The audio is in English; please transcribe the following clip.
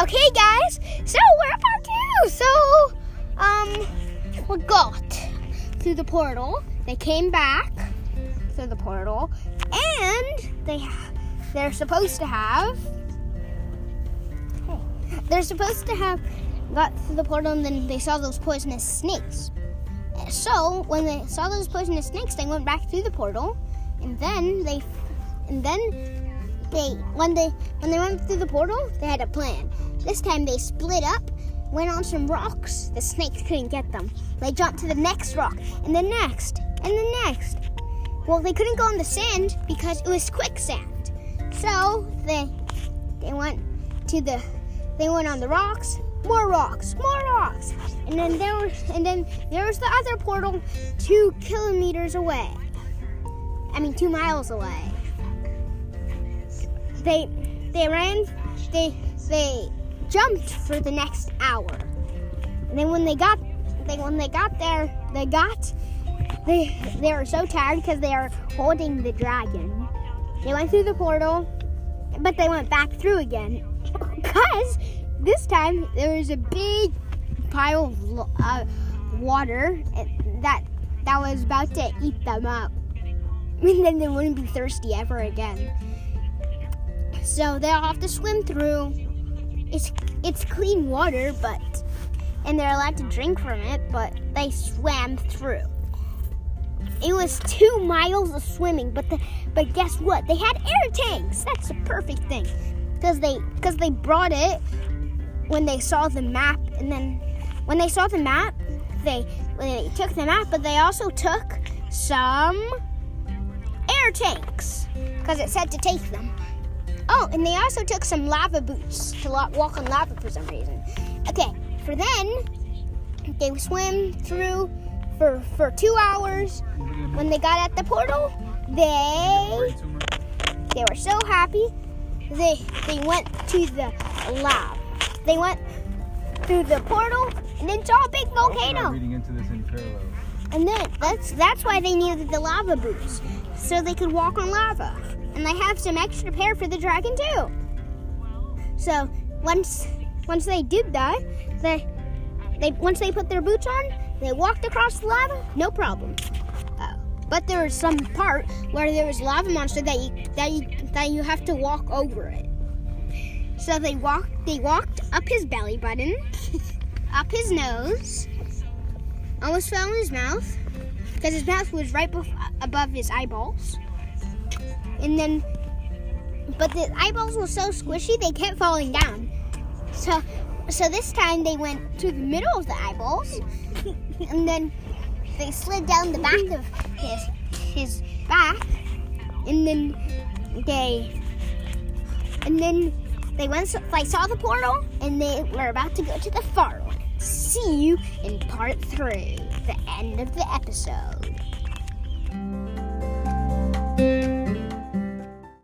Okay, guys. So we're part two. So, um, we got through the portal. They came back through the portal, and they they're supposed to have. They're supposed to have got through the portal, and then they saw those poisonous snakes. So when they saw those poisonous snakes, they went back through the portal, and then they, and then they when they when they went through the portal, they had a plan. This time they split up, went on some rocks. The snakes couldn't get them. They jumped to the next rock, and the next, and the next. Well, they couldn't go on the sand because it was quicksand. So they they went to the they went on the rocks, more rocks, more rocks, and then there was and then there was the other portal two kilometers away. I mean, two miles away. They they ran they they jumped for the next hour. And then when they got they when they got there, they got they they were so tired because they were holding the dragon. They went through the portal, but they went back through again because this time there was a big pile of uh, water that that was about to eat them up, and then they wouldn't be thirsty ever again. So they'll have to swim through. It's it's clean water, but and they're allowed to drink from it, but they swam through. It was two miles of swimming, but the, but guess what? They had air tanks. That's the perfect thing, because they because they brought it when they saw the map, and then when they saw the map, they they took the map, but they also took some air tanks because it said to take them. Oh, and they also took some lava boots to walk on lava for some reason. Okay, for then, they swim through for, for two hours. When they got at the portal, they they were so happy. They they went to the lab. They went through the portal and then saw a big volcano. Reading into this in parallel. And then that's that's why they needed the lava boots, so they could walk on lava and they have some extra pair for the dragon too. So once once they did that, they they once they put their boots on, they walked across the lava, no problem. Uh, but there was some part where there was lava monster that you that you that you have to walk over it. So they walked they walked up his belly button, up his nose, almost fell in his mouth because his mouth was right above his eyeballs and then but the eyeballs were so squishy they kept falling down. So so this time they went to the middle of the eyeballs and then they slid down the back of his his back and then they and then they went they saw the portal and they were about to go to the far. See you in part three, the end of the episode.